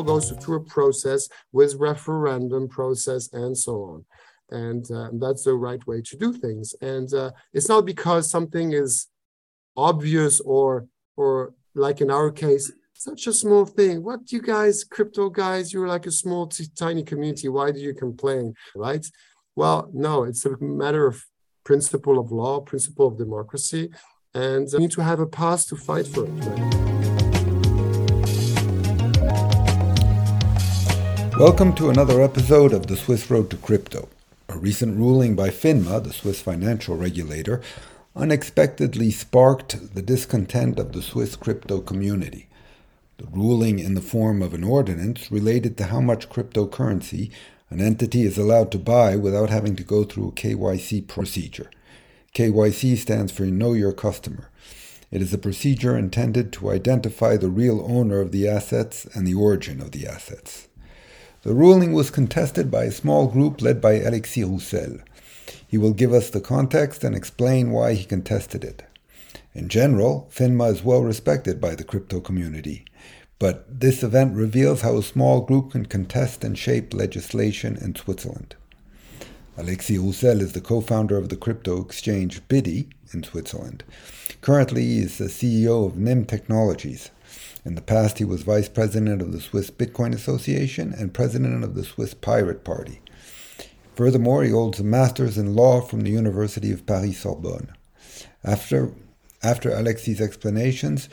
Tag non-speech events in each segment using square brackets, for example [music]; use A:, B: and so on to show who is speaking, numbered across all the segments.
A: all goes through a process with referendum process and so on. And uh, that's the right way to do things. And uh, it's not because something is obvious or or like in our case, such a small thing. What you guys, crypto guys, you're like a small, tiny community. Why do you complain, right? Well, no, it's a matter of principle of law, principle of democracy, and you need to have a path to fight for it. Right?
B: Welcome to another episode of the Swiss Road to Crypto. A recent ruling by FINMA, the Swiss financial regulator, unexpectedly sparked the discontent of the Swiss crypto community. The ruling, in the form of an ordinance, related to how much cryptocurrency an entity is allowed to buy without having to go through a KYC procedure. KYC stands for Know Your Customer. It is a procedure intended to identify the real owner of the assets and the origin of the assets. The ruling was contested by a small group led by Alexis Roussel. He will give us the context and explain why he contested it. In general, FINMA is well respected by the crypto community, but this event reveals how a small group can contest and shape legislation in Switzerland. Alexis Roussel is the co-founder of the crypto exchange Bity in Switzerland. Currently, he is the CEO of Nym Technologies. In the past, he was vice president of the Swiss Bitcoin Association and president of the Swiss Pirate Party. Furthermore, he holds a master's in law from the University of Paris Sorbonne. After, after Alexis' explanations,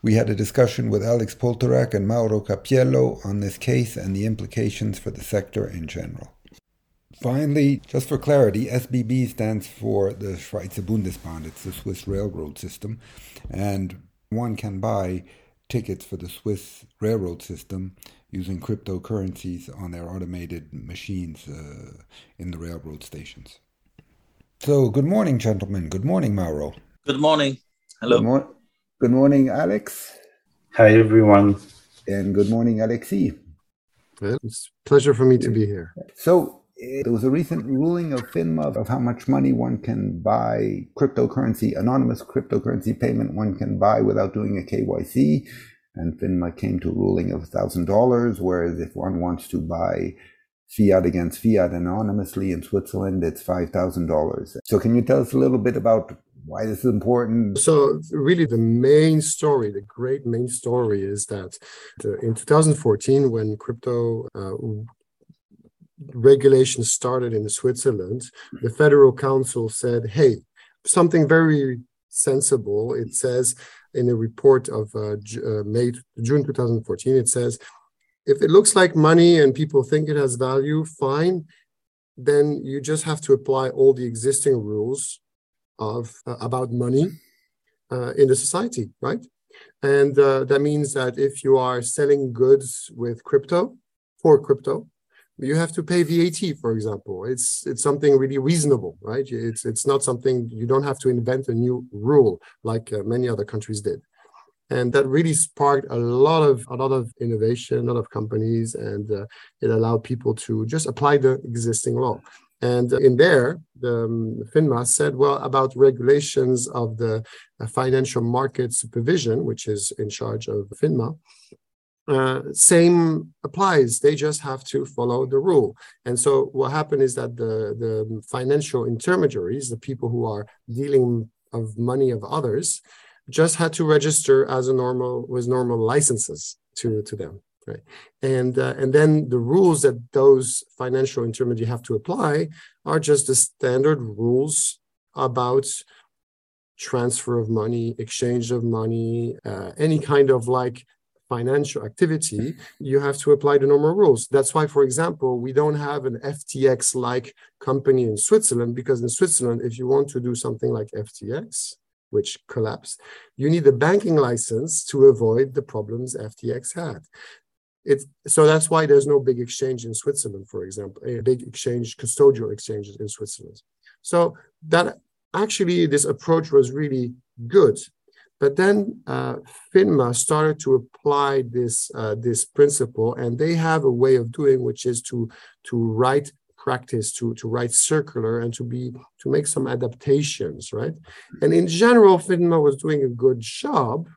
B: we had a discussion with Alex Poltorak and Mauro Cappiello on this case and the implications for the sector in general. Finally, just for clarity, SBB stands for the Schweizer Bundesbahn. It's the Swiss railroad system, and one can buy tickets for the Swiss railroad system using cryptocurrencies on their automated machines uh, in the railroad stations. So, good morning, gentlemen. Good morning, Mauro.
C: Good morning. Hello.
B: Good, mor- good morning, Alex.
D: Hi, everyone.
B: And good morning, Alexis.
A: it's a pleasure for me to be here.
B: So, there was a recent ruling of FINMA of how much money one can buy cryptocurrency, anonymous cryptocurrency payment one can buy without doing a KYC and FINMA came to a ruling of $1,000, whereas if one wants to buy fiat against fiat anonymously in Switzerland, it's $5,000. So can you tell us a little bit about why this is important?
A: So really the main story, the great main story is that in 2014, when crypto uh, regulation started in Switzerland, the Federal Council said, hey, something very sensible. It says in a report of uh, uh, May, June 2014, it says, if it looks like money and people think it has value, fine. Then you just have to apply all the existing rules of uh, about money uh, in the society, right? And uh, that means that if you are selling goods with crypto for crypto, you have to pay VAT, for example. It's it's something really reasonable, right? It's it's not something you don't have to invent a new rule like uh, many other countries did, and that really sparked a lot of a lot of innovation, a lot of companies, and uh, it allowed people to just apply the existing law. And in there, the um, FINMA said, well, about regulations of the uh, financial market supervision, which is in charge of FINMA, uh, same applies. They just have to follow the rule. And so what happened is that the, the financial intermediaries, the people who are dealing of money of others, just had to register as a normal with normal licenses to, to them. Right. And uh, and then the rules that those financial intermediaries have to apply are just the standard rules about transfer of money, exchange of money, uh, any kind of like financial activity, you have to apply the normal rules. That's why, for example, we don't have an FTX like company in Switzerland, because in Switzerland, if you want to do something like FTX, which collapsed, you need a banking license to avoid the problems FTX had. It, so that's why there's no big exchange in Switzerland, for example, a big exchange, custodial exchanges in Switzerland. So that actually this approach was really good but then uh, FINMA started to apply this uh, this principle, and they have a way of doing, which is to to write practice, to to write circular, and to be to make some adaptations, right? And in general, FINMA was doing a good job,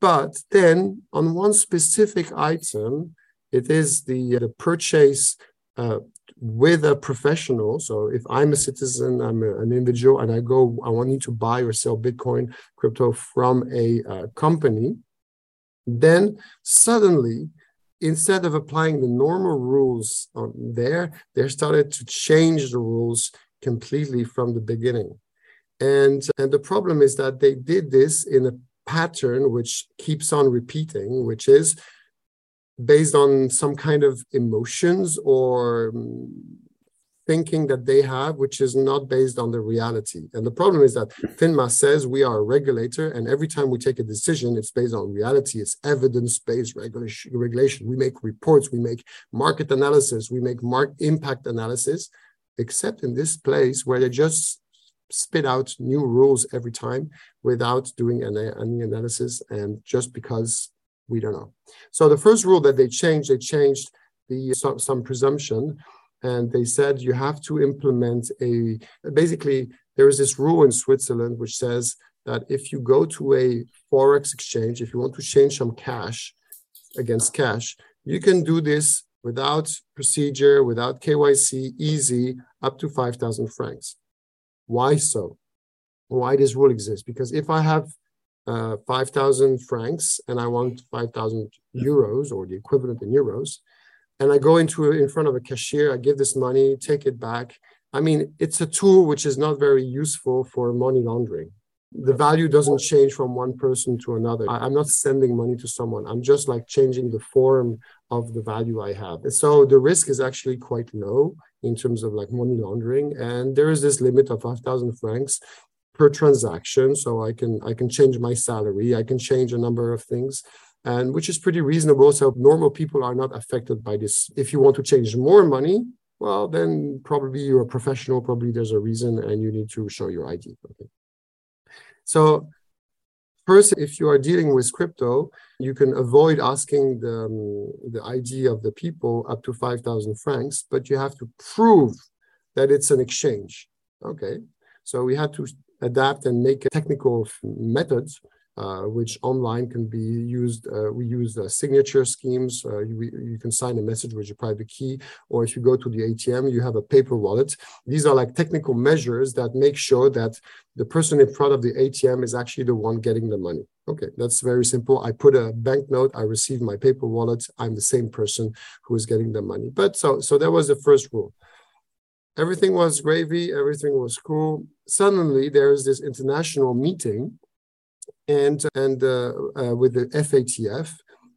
A: but then on one specific item, It is the, the purchase uh, with a professional. So if I'm a citizen, I'm a, an individual, and I go, I want you to buy or sell Bitcoin crypto from a uh, company, then suddenly, instead of applying the normal rules on there, they started to change the rules completely from the beginning. And, and the problem is that they did this in a pattern which keeps on repeating, which is based on some kind of emotions or um, thinking that they have, which is not based on the reality. And the problem is that FINMA says we are a regulator, and every time we take a decision, it's based on reality. It's evidence-based regulation. We make reports, we make market analysis, we make market impact analysis, except in this place where they just spit out new rules every time without doing any analysis and just because we don't know. So the first rule that they changed, they changed the some, some presumption, and they said you have to implement a. Basically, there is this rule in Switzerland which says that if you go to a forex exchange, if you want to change some cash against cash, you can do this without procedure, without KYC, easy, up to 5,000 francs. Why so? Why this rule exists? Because if I have uh, 5,000 francs and I want 5,000 euros or the equivalent in euros, and I go into in front of a cashier, I give this money, take it back. I mean, it's a tool which is not very useful for money laundering. The value doesn't change from one person to another. I, am not sending money to someone. I'm just like changing the form of the value I have. And So the risk is actually quite low in terms of like money laundering. And there is this limit of 5,000 francs per transaction so i can i can change my salary i can change a number of things and which is pretty reasonable. So normal people are not affected by this. If you want to change more money well then probably you're a professional probably there's a reason and you need to show your id okay? So first if you are dealing with crypto you can avoid asking the, um, the id of the people up to 5000 francs but you have to prove that it's an exchange okay? So we had to adapt and make technical methods uh, which online can be used. Uh, we use uh, signature schemes. Uh, you, you, can sign a message with your private key, or if you go to the ATM, you have a paper wallet. These are like technical measures that make sure that the person in front of the ATM is actually the one getting the money. Okay, that's very simple. I put a banknote, I receive my paper wallet. I'm the same person who is getting the money. But so so that was the first rule everything was gravy, everything was cool. Suddenly, there's this international meeting, and and uh, uh, with the FATF,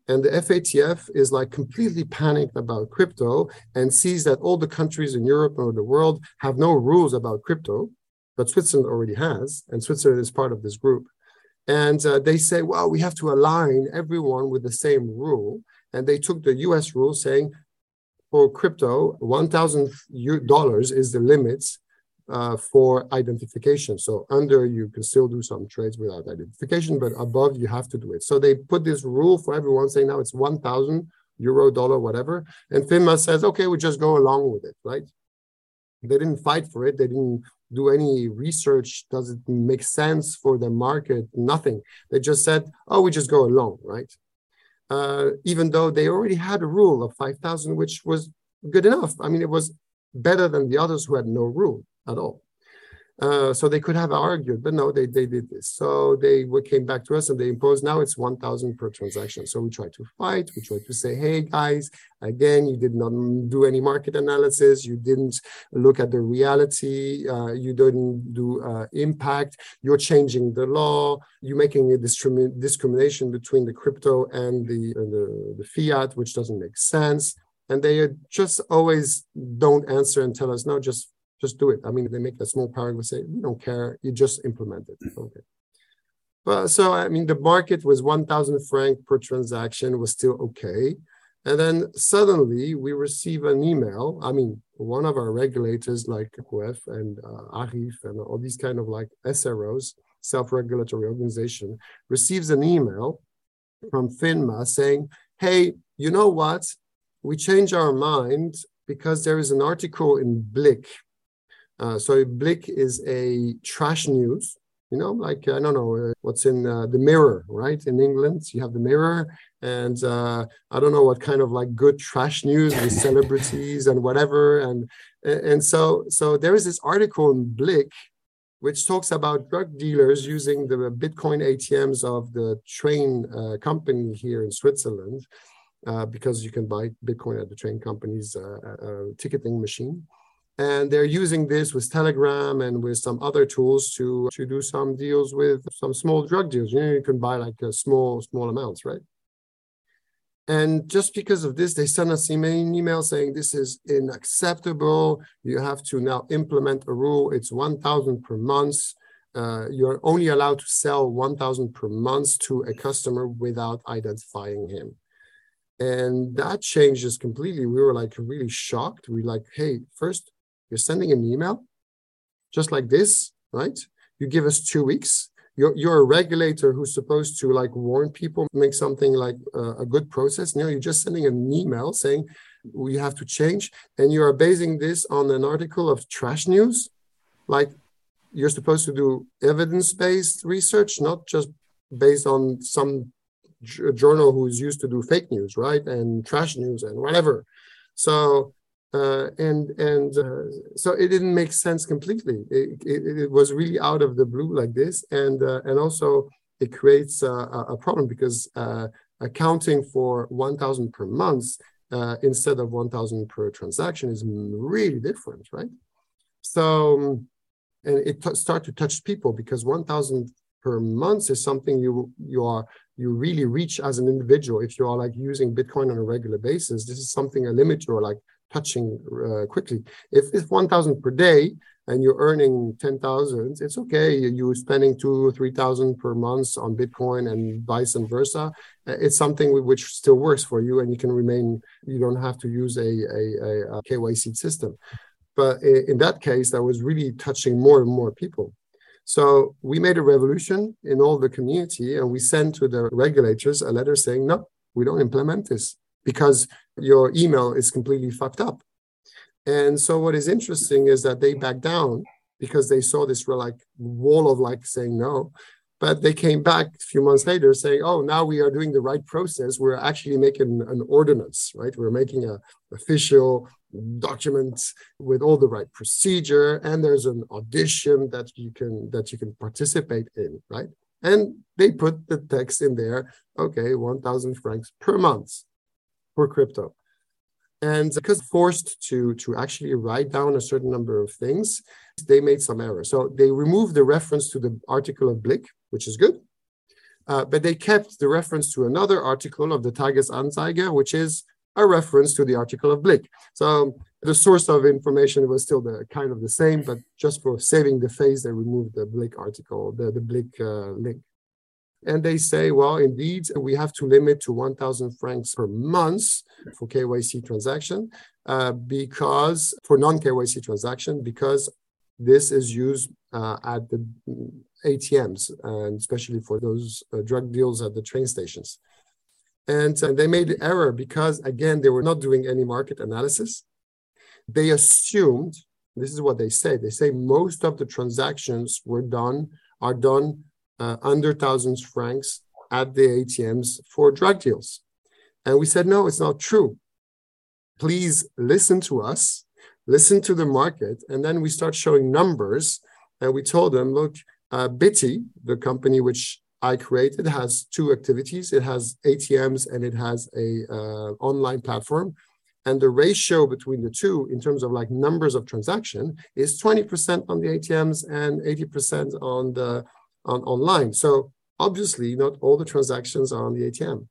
A: and the FATF is like completely panicked about crypto and sees that all the countries in Europe or the world have no rules about crypto, but Switzerland already has, and Switzerland is part of this group. And uh, they say, well, we have to align everyone with the same rule. And they took the US rule saying for crypto, $1,000 is the limits uh, for identification. So under you can still do some trades without identification, but above you have to do it. So they put this rule for everyone saying now it's 1,000 euro, dollar, whatever. And FINMA says, okay, we just go along with it, right? They didn't fight for it. They didn't do any research. Does it make sense for the market? Nothing. They just said, oh, we just go along, right? Uh, even though they already had a rule of 5,000, which was good enough. I mean, it was better than the others who had no rule at all. Uh, so they could have argued, but no, they, they did this. So they came back to us and they imposed now it's 1,000 per transaction. So we tried to fight. We tried to say, hey, guys, again, you did not do any market analysis. You didn't look at the reality. Uh, you didn't do uh, impact. You're changing the law. You're making a discrimin- discrimination between the crypto and the, the, the fiat, which doesn't make sense. And they just always don't answer and tell us, no, just just do it. I mean, they make a small paragraph say, we don't care, you just implement it. Mm. Okay. But so, I mean, the market was 1,000 franc per transaction was still okay. And then suddenly we receive an email. I mean, one of our regulators like VQF and uh, ARIF and all these kind of like SROs, self-regulatory organization, receives an email from FINMA saying, hey, you know what? We change our mind because there is an article in Blick uh, so Blick is a trash news you know, like I don't know uh, what's in uh, the Mirror, right? In England, you have the Mirror, and uh, I don't know what kind of like good trash news with [laughs] celebrities and whatever, and and so so there is this article in Blick which talks about drug dealers using the Bitcoin ATMs of the train uh, company here in Switzerland, uh, because you can buy Bitcoin at the train company's uh, uh, ticketing machine. And they're using this with Telegram and with some other tools to, to do some deals with some small drug deals. You know, you can buy like a small, small amounts, right? And just because of this, they sent us an email saying this is unacceptable. You have to now implement a rule. It's 1,000 per month. Uh, you're only allowed to sell 1,000 per month to a customer without identifying him. And that changes completely. We were like really shocked. We like, hey, first, you're sending an email just like this, right? You give us two weeks you're, you're a regulator who's supposed to like warn people, make something like a good process. Know, you're just sending an email saying we have to change, and you are basing this on an article of trash news. Like you're supposed to do evidence-based research, not just based on some journal who's used to do fake news, right, and trash news and whatever. So uh, and and uh, so it didn't make sense completely. It, it, it, was really out of the blue like this, and uh, and also it creates a, a problem because uh, accounting for 1,000 per month uh, instead of 1,000 per transaction is really different, right? So and it t- start to touch people because 1,000 per month is something you you are you really reach as an individual if you are like using bitcoin on a regular basis this is something a limit you're like touching uh, quickly. If it's 1,000 per day and you're earning 10,000, it's okay. You're spending two or 3,000 per month on Bitcoin and vice versa. Uh, it's something which still works for you and you can remain, you don't have to use a, a, a KYC system. But in that case, that was really touching more and more people. So we made a revolution in all the community and we sent to the regulators a letter saying, no, we don't implement this because your email is completely fucked up. And so what is interesting is that they backed down because they saw this like wall of like saying no. But they came back a few months later saying, oh, now we are doing the right process. We're actually making an ordinance, right? We're making a official document with all the right procedure. And there's an audition that you can that you can participate in, right? And they put the text in there, okay, 1,000 francs per month for crypto. And because forced to, to actually write down a certain number of things, they made some errors. So they removed the reference to the article of Blick, which is good. Uh, but they kept the reference to another article of the Tagesanzeiger, which is a reference to the article of Blick. So the source of information was still the kind of the same, but just for saving the face, they removed the Blick article, the, the Blick uh, link. And they say, well, indeed, we have to limit to 1,000 francs per month for KYC transaction uh, because for non-KYC transaction, because this is used uh, at the ATMs and especially for those uh, drug deals at the train stations. And, and they made the error because, again, they were not doing any market analysis. They assumed, this is what they say, they say most of the transactions were done, are done uh, under thousands francs at the ATMs for drug deals. And we said, no, it's not true. Please listen to us, listen to the market. And then we start showing numbers. And we told them, look, uh, Bity, the company which I created, has two activities. It has ATMs and it has a uh, online platform. And the ratio between the two, in terms of like numbers of transaction, is 20% on the ATMs and 80% on the on online. So obviously, not all the transactions are on the ATM.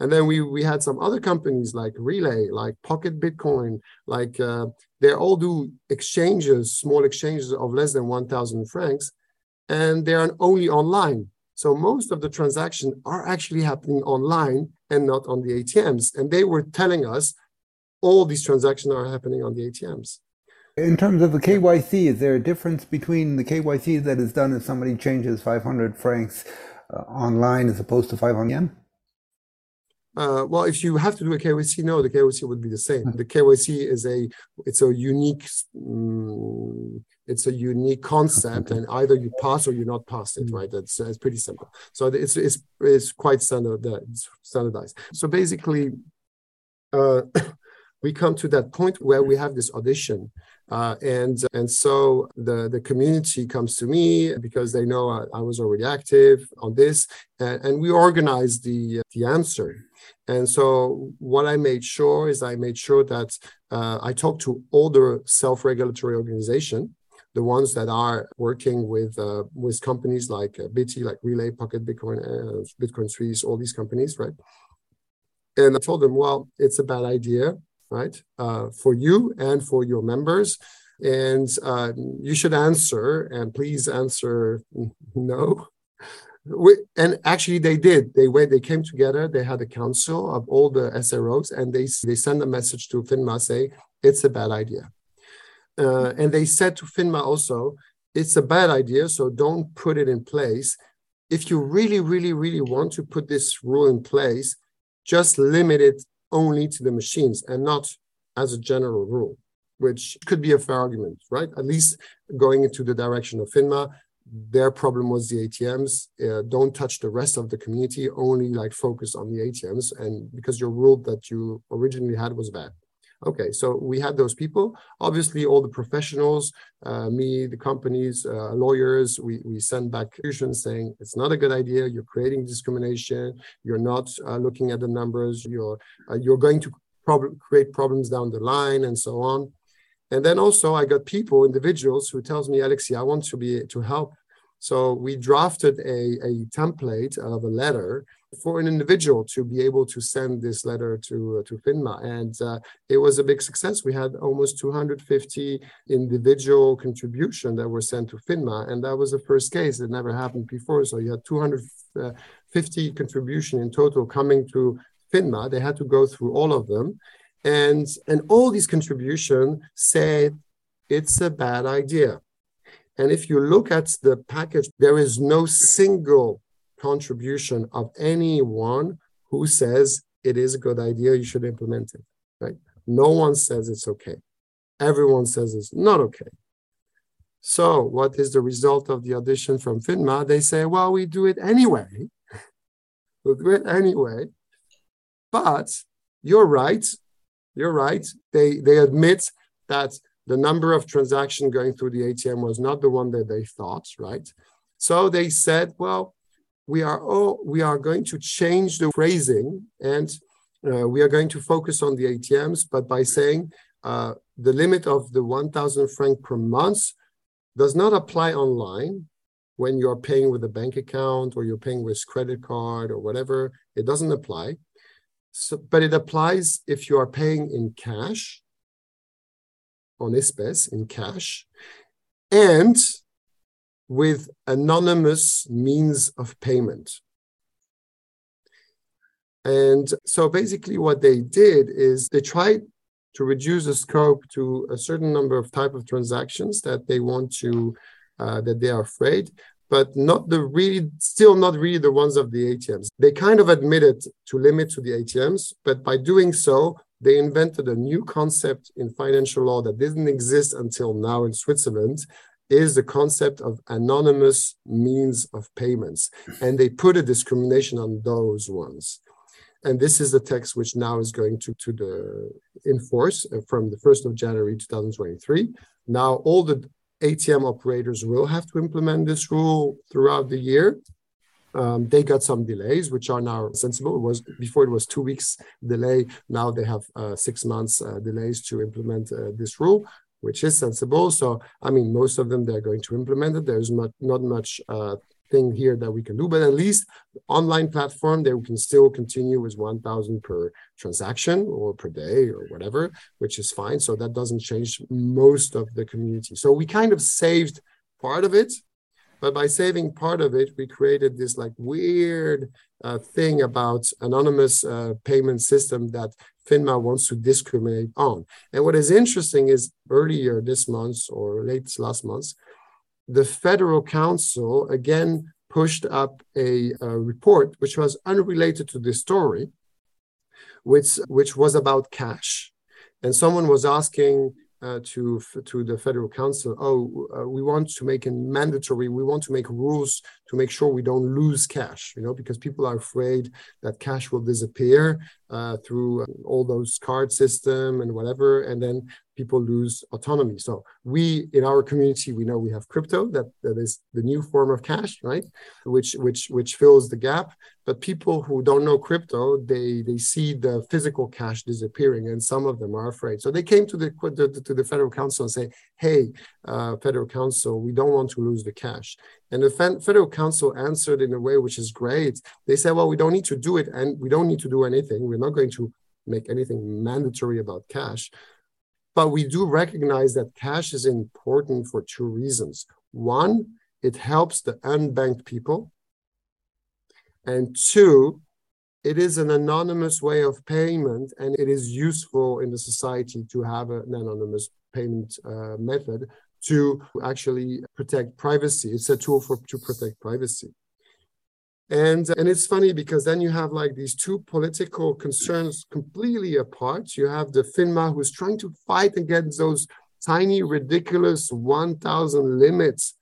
A: And then we we had some other companies like Relai, like Pocket Bitcoin, like uh, they all do exchanges, small exchanges of less than 1,000 francs, and they are only online. So most of the transactions are actually happening online and not on the ATMs. And they were telling us all these transactions are happening on the ATMs.
B: In terms of the KYC, is there a difference between the KYC that is done if somebody changes 500 francs uh, online as opposed to 500 yen?
A: Uh, well, if you have to do a KYC, no, the KYC would be the same. The KYC is a it's a unique um, it's a unique concept, and either you pass or you not pass it, right? That's it's pretty simple. So it's it's it's quite standard it's standardized. So basically, uh, [coughs] we come to that point where we have this audition uh, and and so the the community comes to me because they know I, I was already active on this, and, and we organized the the answer. And so what I made sure is I made sure that uh, I talked to all the self-regulatory organization, the ones that are working with uh, with companies like uh, Bity, like Relai, Pocket Bitcoin, uh, Bitcoin Suisse, all these companies, right? And I told them, well, it's a bad idea right? Uh, for you and for your members. And uh, you should answer, and please answer [laughs] no. We, and actually, they did. They went. They came together. They had a council of all the SROs, and they they sent a message to FINMA say it's a bad idea. Uh, and they said to FINMA also, it's a bad idea, so don't put it in place. If you really, really, really want to put this rule in place, just limit it only to the machines and not as a general rule, which could be a fair argument, right? At least going into the direction of FINMA, their problem was the ATMs. Uh, don't touch the rest of the community, only like focus on the ATMs. And because your rule that you originally had was bad. Okay, so we had those people. Obviously, all the professionals, uh, me, the companies, uh, lawyers, we, we send back contributions saying it's not a good idea. You're creating discrimination. You're not uh, looking at the numbers. You're uh, you're going to prob- create problems down the line and so on. And then also, I got people, individuals, who tells me, Alexi, I want to be to help. So we drafted a, a template of a letter for an individual to be able to send this letter to uh, to FINMA, and uh, it was a big success. We had almost 250 individual contribution that were sent to FINMA, and that was the first case. that never happened before. So you had 250 contribution in total coming to FINMA. They had to go through all of them, and and all these contribution said it's a bad idea. And if you look at the package, there is no single contribution of anyone who says it is a good idea, you should implement it, right? No one says it's okay. Everyone says it's not okay. So, what is the result of the audition from FINMA? They say, well, we do it anyway. [laughs] we'll do it anyway. But you're right. You're right. They they admit that the number of transactions going through the ATM was not the one that they thought, right? So they said, well, we are all we are going to change the phrasing and uh, we are going to focus on the ATMs, but by saying uh, the limit of the 1,000 franc per month does not apply online when you're paying with a bank account or you're paying with credit card or whatever. It doesn't apply. So, but it applies if you are paying in cash, on espèce, in cash, and with anonymous means of payment. And so basically what they did is they tried to reduce the scope to a certain number of type of transactions that they want to, uh, that they are afraid, but not the really, still not really the ones of the ATMs. They kind of admitted to limit to the ATMs, but by doing so, they invented a new concept in financial law that didn't exist until now in Switzerland, is the concept of anonymous means of payments. And they put a discrimination on those ones. And this is the text which now is going to, to the enforce uh, from the 1st of January 2023. Now all the ATM operators will have to implement this rule throughout the year. Um, they got some delays, which are now sensible. It was before it was two weeks delay. Now they have uh, six months uh, delays to implement uh, this rule which is sensible. So, I mean, most of them they're going to implement it. There's not not much uh, thing here that we can do, but at least online platform they can still continue with 1,000 per transaction or per day or whatever, which is fine. So that doesn't change most of the community. So we kind of saved part of it, but by saving part of it, we created this like weird thing about anonymous uh, payment system that FINMA wants to discriminate on. And what is interesting is earlier this month or late last month, the Federal Council again pushed up a, a report which was unrelated to this story, which which was about cash, and someone was asking uh, to to the federal council oh uh, we want to make it mandatory we want to make rules to make sure we don't lose cash you know because people are afraid that cash will disappear uh, through uh, all those card system and whatever and then people lose autonomy. So we in our community we know we have crypto that that is the new form of cash, right? Which which which fills the gap. But people who don't know crypto, they they see the physical cash disappearing, and some of them are afraid. So they came to the to, to the federal council and say, "Hey, uh, federal council, we don't want to lose the cash." And the federal council answered in a way which is great. They said, "Well, we don't need to do it, and we don't need to do anything. We're not going to." make anything mandatory about cash but we do recognize that cash is important for two reasons. One, it helps the unbanked people. And two, it is an anonymous way of payment and it is useful in the society to have an anonymous payment uh, method to actually protect privacy. It's a tool for to protect privacy. And and it's funny because then you have like these two political concerns completely apart. You have the finma who's trying to fight against those tiny ridiculous 1000 limits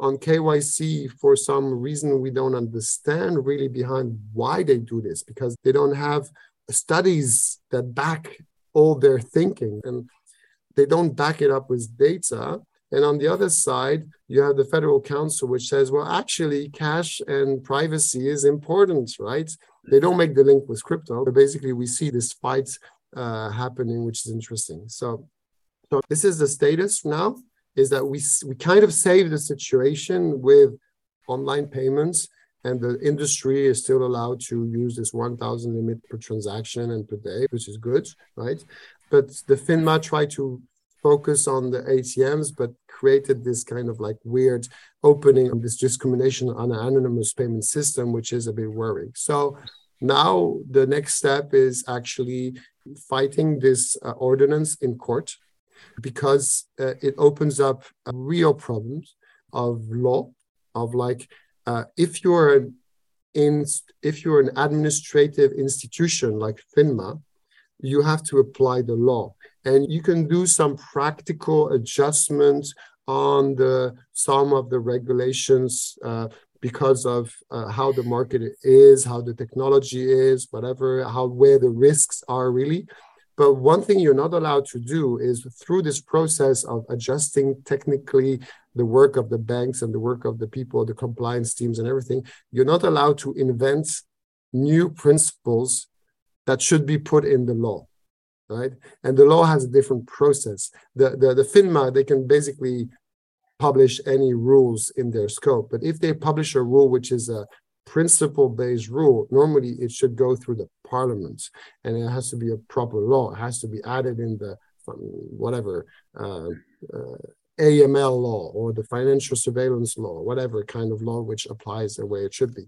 A: on kyc for some reason we don't understand really behind why they do this because they don't have studies that back all their thinking. And they don't back it up with data and on the other side, you have the federal council, which says, well, actually, cash and privacy is important, right? They don't make the link with crypto. But basically, we see this fight uh, happening, which is interesting. So, so this is the status now is that we, we kind of saved the situation with online payments and the industry is still allowed to use this 1000 limit per transaction and per day which is good right but the finma tried to focus on the ATMs, but created this kind of like weird opening of this discrimination on an anonymous payment system, which is a bit worrying. So now the next step is actually fighting this uh, ordinance in court because uh, it opens up real problems of law of like uh, if you're an in if you're an administrative institution like FINMA, you have to apply the law and you can do some practical adjustments on the some of the regulations uh, because of uh, how the market is, how the technology is, whatever, how where the risks are really. But one thing you're not allowed to do is through this process of adjusting technically the work of the banks and the work of the people, the compliance teams and everything, you're not allowed to invent new principles that should be put in the law right? And the law has a different process. The, the, the FINMA, they can basically publish any rules in their scope. But if they publish a rule which is a principle-based rule, normally it should go through the parliament and it has to be a proper law. It has to be added in the whatever uh, uh, AML law or the financial surveillance law, whatever kind of law which applies the way it should be.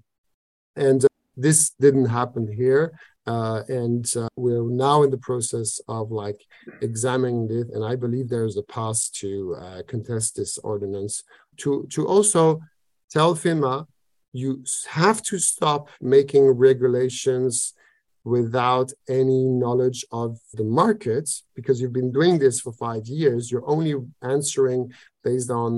A: And uh, this didn't happen here. Uh, and uh, we're now in the process of like examining it and i believe there is a path to uh, contest this ordinance. To to also tell finma you have to stop making regulations without any knowledge of the markets because you've been doing this for five years. You're only answering based on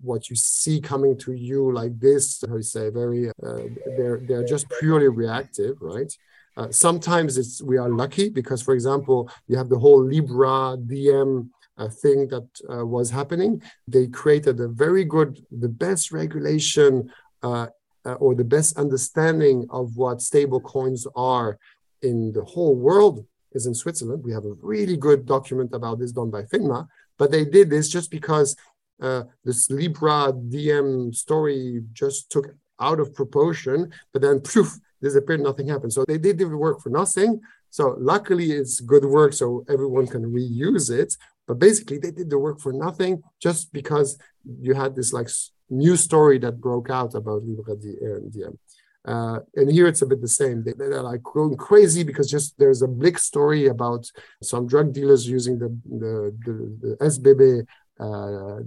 A: what you see coming to you like this how you say very uh, they're they're just purely reactive right? Uh, sometimes it's we are lucky because for example you have the whole Libra Diem uh, thing that uh, was happening. They created a very good the best regulation uh, uh, or the best understanding of what stable coins are in the whole world is in Switzerland. We have a really good document about this done by FINMA, but they did this just because uh, this Libra Diem story just took out of proportion, but then poof, disappeared, nothing happened. So they did the work for nothing. So luckily it's good work, so everyone can reuse it. But basically, they did the work for nothing just because you had this like new story that broke out about Libra Diem. Uh, and here it's a bit the same. They, are like going crazy because just there's a big story about some drug dealers using the the, the, the SBB uh,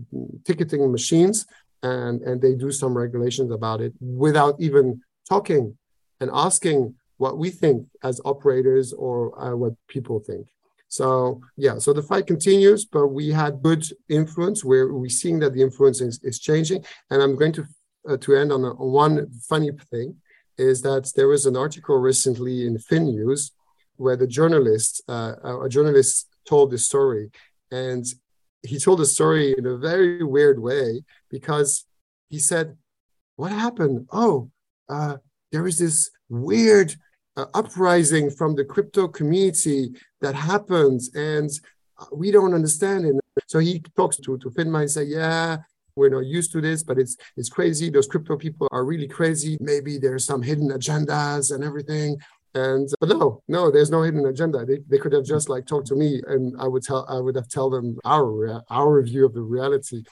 A: ticketing machines, and and they do some regulations about it without even talking and asking what we think as operators or uh, what people think. So yeah, so the fight continues, but we had good influence. Where we're seeing that the influence is, is changing, and I'm going to uh, to end on, a, on one funny thing, is that there was an article recently in finews where the journalist, uh, a journalist, told the story, and he told the story in a very weird way because he said, "What happened? Oh, uh, there is this weird." Uh, uprising from the crypto community that happens and we don't understand it. So he talks to, to Finma and say, yeah, we're not used to this, but it's it's crazy. Those crypto people are really crazy. Maybe there's some hidden agendas and everything. And but no, no, there's no hidden agenda. They, they could have just like talked to me, and I would tell I would have tell them our our view of the reality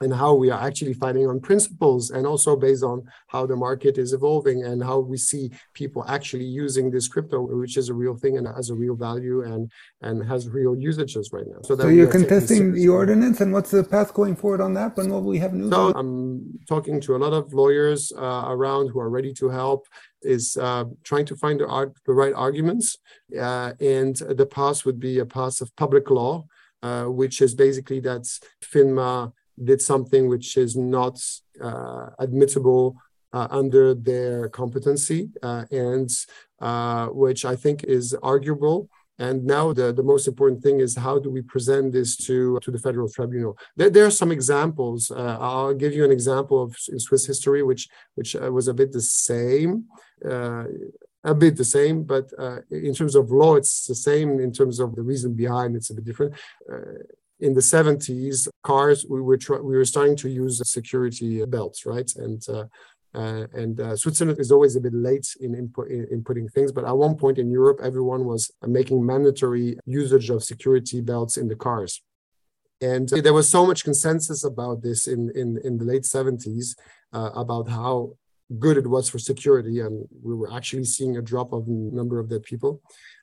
A: and how we are actually fighting on principles and also based on how the market is evolving and how we see people actually using this crypto which is a real thing and has a real value and and has real usages right now.
B: So, so you're contesting the ordinance and what's the path going forward on that? When will we have news.
A: So i'm talking to a lot of lawyers uh, around who are ready to help is uh, trying to find the, the right arguments uh, and the path would be a path of public law uh, which is basically that FINMA did something which is not uh, admissible uh, under their competency uh, and uh, which I think is arguable. And now the, the most important thing is how do we present this to, to the federal tribunal? There, there are some examples. Uh, I'll give you an example of in Swiss history, which which uh, was a bit the same a bit the same, but uh, in terms of law, it's the same. In terms of the reason behind, it's a bit different. Uh, in the 70s, cars we were tr- we were starting to use security belts, right? And uh, uh, and uh, Switzerland is always a bit late in, input, in, in putting things, but at one point in Europe, everyone was making mandatory usage of security belts in the cars. And there was so much consensus about this in, in, in the late 70s uh, about how good it was for security. And we were actually seeing a drop of number of dead people.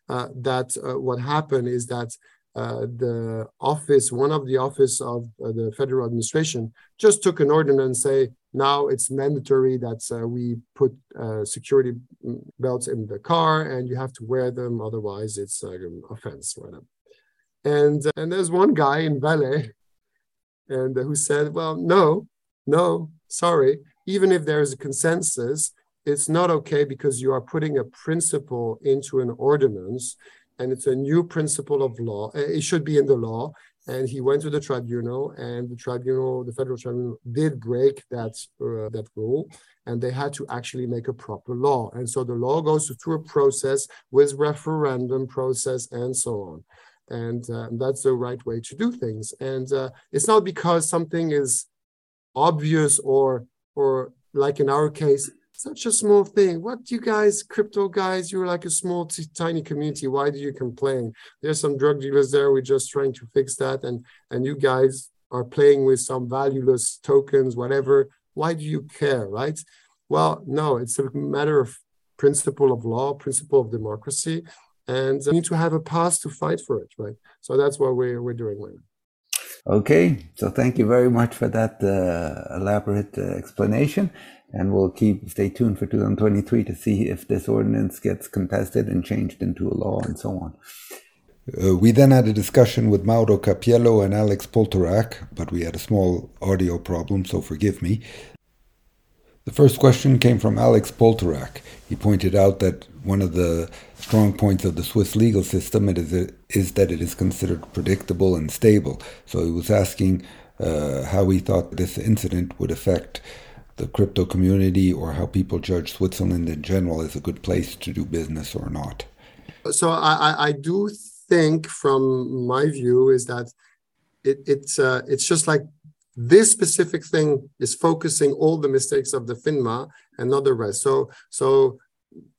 A: Uh, that uh, what happened is that uh, the office, one of the office of uh, the federal administration, just took an ordinance say now it's mandatory that uh, we put uh, security belts in the car and you have to wear them, otherwise it's an offense. Whatever. And and there's one guy in Valais, and who said, well, no, no, sorry. Even if there is a consensus, it's not okay because you are putting a principle into an ordinance and it's a new principle of law. Uh, it should be in the law. And he went to the tribunal, and the tribunal, the federal tribunal, did break that uh, that rule, and they had to actually make a proper law. And so the law goes through a process with referendum process and so on. And uh, that's the right way to do things. And uh, it's not because something is obvious or or like in our case such a small thing. What you guys, crypto guys, you're like a small, t- tiny community. Why do you complain? There's some drug dealers there. We're just trying to fix that, and and you guys are playing with some valueless tokens, whatever. Why do you care, right? Well, no, it's a matter of principle of law, principle of democracy, and you need to have a path to fight for it, right? So that's what we're we're doing right now.
B: Okay, so thank you very much for that uh, elaborate uh, explanation and we'll keep stay tuned for 2023 to see if this ordinance gets contested and changed into a law and so on. Uh, we then had a discussion with Mauro Cappiello and Alex Poltorak, but we had a small audio problem, so forgive me. The first question came from Alex Poltorak. He pointed out that one of the strong points of the Swiss legal system is, is that it is considered predictable and stable. So he was asking uh, how he thought this incident would affect the crypto community or how people judge Switzerland in general as a good place to do business or not?
A: So I, I do think, from my view, is that it, it's uh, it's just like this specific thing is focusing all the mistakes of the FINMA and not the rest. So so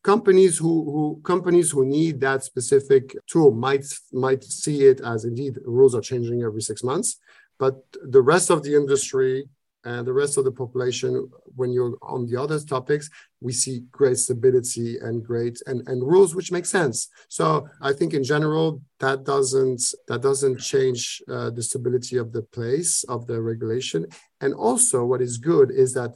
A: companies who, who companies who need that specific tool might might see it as indeed rules are changing every six months, but the rest of the industry and the rest of the population, when you're on the other topics, we see great stability and great and, and rules which make sense. So I think in general that doesn't that doesn't change uh, the stability of the place of the regulation. And also, what is good is that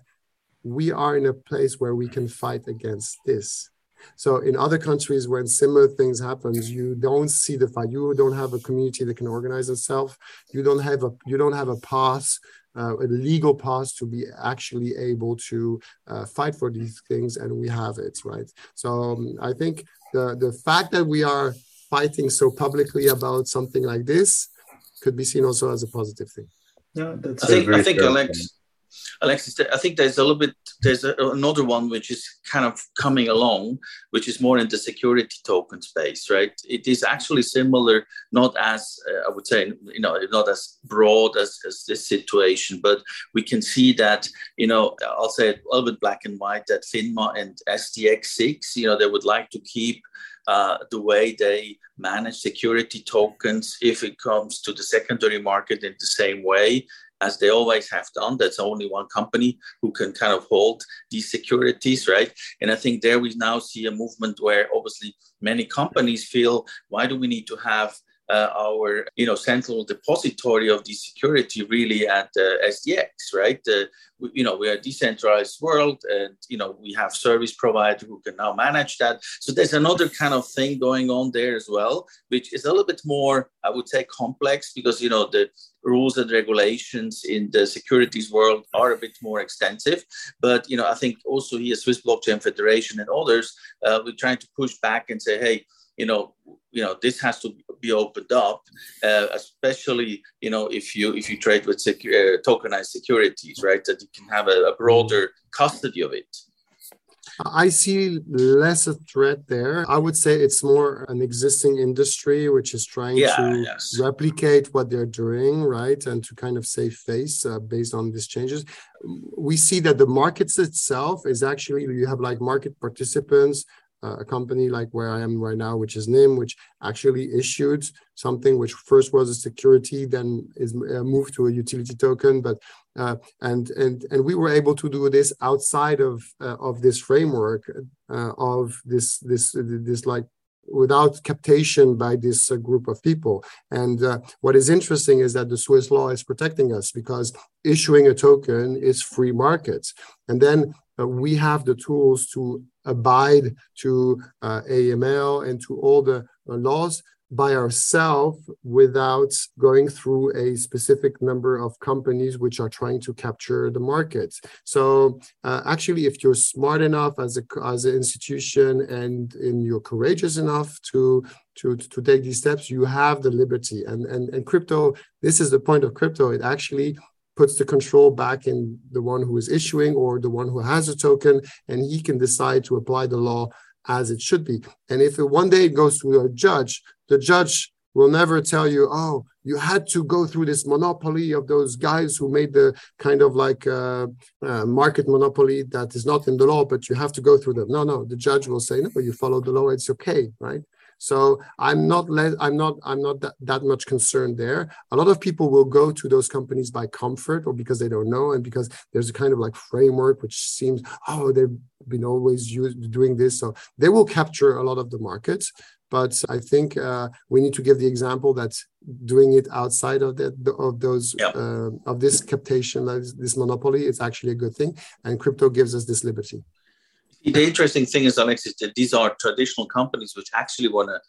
A: we are in a place where we can fight against this. So in other countries, when similar things happens, you don't see the fight. You don't have a community that can organize itself. You don't have a you don't have a pass, uh, a legal pass to be actually able to uh, fight for these things, and we have it, right? So um, I think the the fact that we are fighting so publicly about something like this could be seen also as a positive thing.
C: Yeah, that's I think I think Alex. Alexis, I think there's a little bit, there's a, another one which is kind of coming along, which is more in the security token space, right? It is actually similar, not as, uh, I would say, you know, not as broad as, as this situation, but we can see that, you know, I'll say it a little bit black and white that FINMA and SDX6, you know, they would like to keep uh, the way they manage security tokens if it comes to the secondary market in the same way as they always have done. That's only one company who can kind of hold these securities, right? And I think there we now see a movement where obviously many companies feel, why do we need to have uh, our you know central depository of the security really at uh, SDX, right? Uh, we, you know we are a decentralized world, and you know we have service provider who can now manage that. So there's another kind of thing going on there as well, which is a little bit more, I would say, complex because you know the rules and regulations in the securities world are a bit more extensive. But you know I think also here Swiss Blockchain Federation and others, uh, we're trying to push back and say, hey you know you know this has to be opened up uh, especially you know if you if you trade with secu- uh, tokenized securities right that you can have a, a broader custody of it
A: I see less a threat there. I would say it's more an existing industry which is trying yeah, to yes. replicate what they're doing, right? And to kind of save face uh, based on these changes. We see that the markets itself is actually, you have like market participants uh, a company like where I am right now, which is Nym, which actually issued something which first was a security, then is uh, moved to a utility token. But uh, and and and we were able to do this outside of uh, of this framework uh, of this this this like without captation by this uh, group of people. And what is interesting is that the Swiss law is protecting us because issuing a token is free markets. And then we have the tools to abide to uh, AML and to all the uh, laws by ourselves without going through a specific number of companies which are trying to capture the markets. So uh, actually, if you're smart enough as a as an institution and, and you're courageous enough to to to take these steps, you have the liberty. And and and crypto, this is the point of crypto. It actually puts the control back in the one who is issuing or the one who has a token, and he can decide to apply the law as it should be. And if one day it goes to a judge, the judge will never tell you, oh, you had to go through this monopoly of those guys who made the kind of like uh, uh, market monopoly that is not in the law, but you have to go through them. No, no, the judge will say, no, you follow the law, it's okay, right? So I'm not le- I'm not I'm not that, that much concerned there. A lot of people will go to those companies by comfort or because they don't know and because there's a kind of like framework which seems oh they've been always used doing this so they will capture a lot of the markets but I think uh, we need to give the example that doing it outside of that of those yep. uh, of this captation, this monopoly, is actually a good thing, and crypto gives us this liberty
C: the interesting thing is, Alexis, that these are traditional companies which actually want to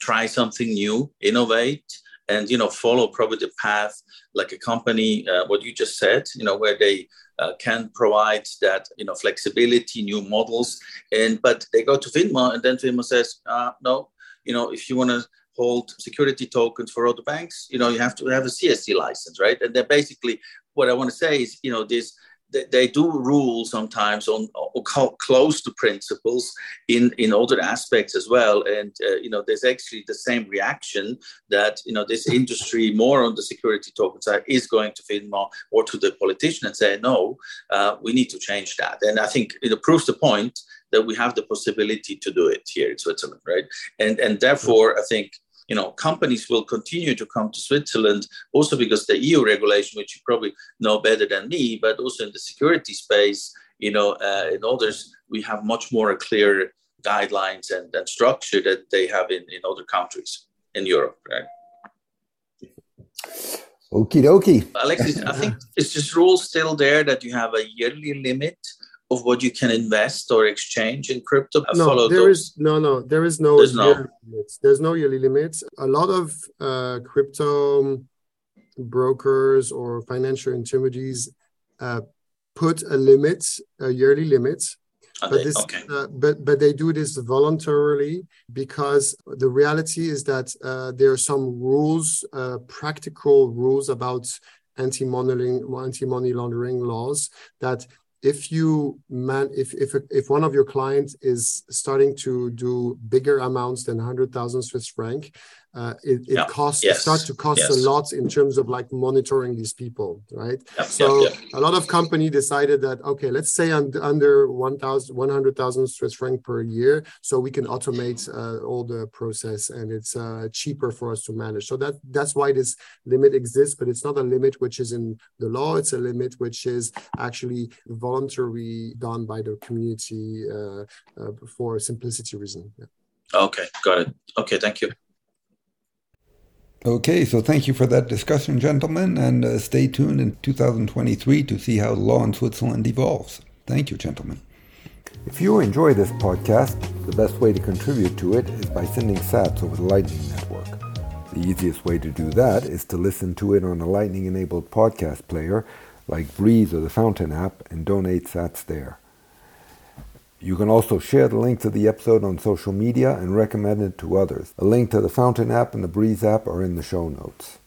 C: try something new, innovate, and you know follow probably the path like a company, uh, what you just said, you know, where they uh, can provide that you know flexibility, new models, and but they go to FINMA, and then FINMA says, uh, no, you know, if you want to hold security tokens for other banks, you know, you have to have a CSD license, right? And then basically, what I want to say is, you know, this they, they do rule sometimes on or close to principles in in other aspects as well. And uh, you know there's actually the same reaction that you know this industry more on the security token side is going to FINMA or to the politician and say no uh, we need to change that. And i think it proves the point that we have the possibility to do it here in switzerland right? And and therefore i think you know, companies will continue to come to Switzerland also because the EU regulation, which you probably know better than me, but also in the security space, you know, uh, in others, we have much more clear guidelines and, and structure that they have in, in other countries in Europe, right?
B: Okie dokie.
C: Alexis, I think it's this rule still there that you have a yearly limit of what you can invest or exchange in crypto?
A: I no, there those. is no, no, there is no
C: There's no.
A: limits. There's no yearly limits. A lot of uh, crypto brokers or financial intermediaries uh, put a limit, a yearly limit.
C: but this, okay.
A: uh, but but they do this voluntarily because the reality is that uh, there are some rules, uh, practical rules about anti-money anti-money laundering laws that if you man if if if one of your clients is starting to do bigger amounts than 100,000 Swiss franc uh, it, it yeah. costs yes. it starts to cost yes. a lot in terms of like monitoring these people right
C: yep.
A: so
C: yep.
A: a lot of company decided that okay let's say under, under 1000 100000 swiss franc per year so we can automate uh, all the process and it's uh, cheaper for us to manage so that that's why this limit exists but it's not a limit which is in the law it's a limit which is actually voluntary done by the community uh, uh, for simplicity reason yeah.
C: okay got it okay thank you
B: Okay, so thank you for that discussion, gentlemen, and uh, stay tuned in 2023 to see how law in Switzerland evolves. Thank you, gentlemen. If you enjoy this podcast, the best way to contribute to it is by sending sats over the Lightning Network. The easiest way to do that is to listen to it on a Lightning enabled podcast player like Breez or the Fountain app and donate sats there. You can also share the link to the episode on social media and recommend it to others. A link to the Fountain app and the Breez app are in the show notes.